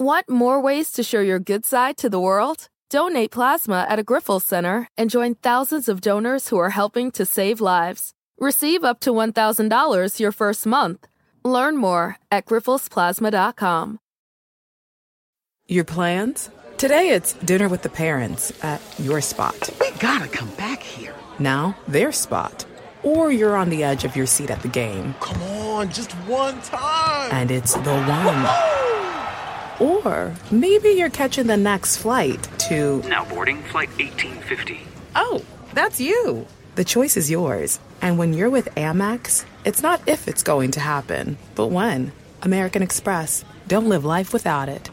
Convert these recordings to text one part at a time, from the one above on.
Want more ways to show your good side to the world? Donate plasma at a Grifols Center and join thousands of donors who are helping to save lives. Receive up to $1,000 your first month. Learn more at grifolsplasma.com. Your plans? Today it's dinner with the parents at your spot. We gotta come back here. Now, their spot. Or you're on the edge of your seat at the game. Come on, just one time. And it's the one. Or maybe you're catching the next flight to. Now boarding flight 1850. Oh, that's you. The choice is yours. And when you're with Amex, it's not if it's going to happen, but when. American Express. Don't live life without it.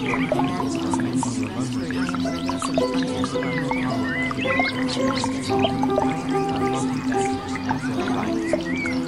Thank you.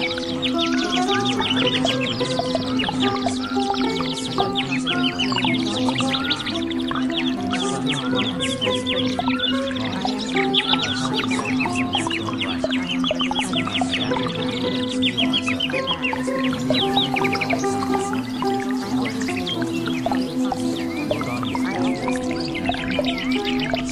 Just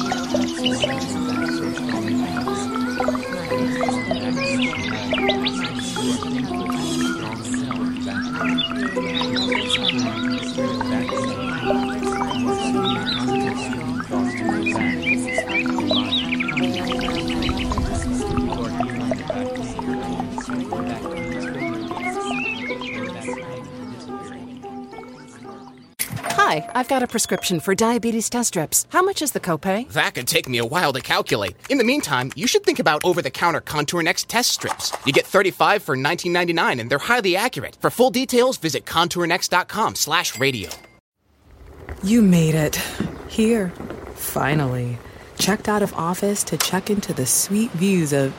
Hi, I've got a prescription for diabetes test strips. How much is the copay? That could take me a while to calculate. In the meantime, you should think about over-the-counter Contour Next test strips. You get 35 for $19.99 and they're highly accurate. For full details, visit contournext.com slash radio. You made it. Here. Finally. Checked out of office to check into the sweet views of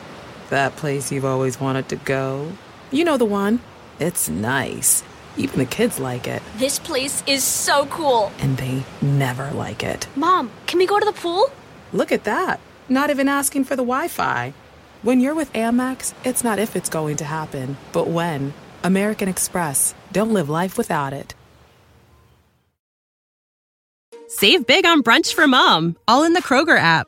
that place you've always wanted to go. You know the one. It's nice. Even the kids like it. This place is so cool. And they never like it. Mom, can we go to the pool? Look at that. Not even asking for the Wi Fi. When you're with Amex, it's not if it's going to happen, but when. American Express. Don't live life without it. Save big on brunch for mom, all in the Kroger app.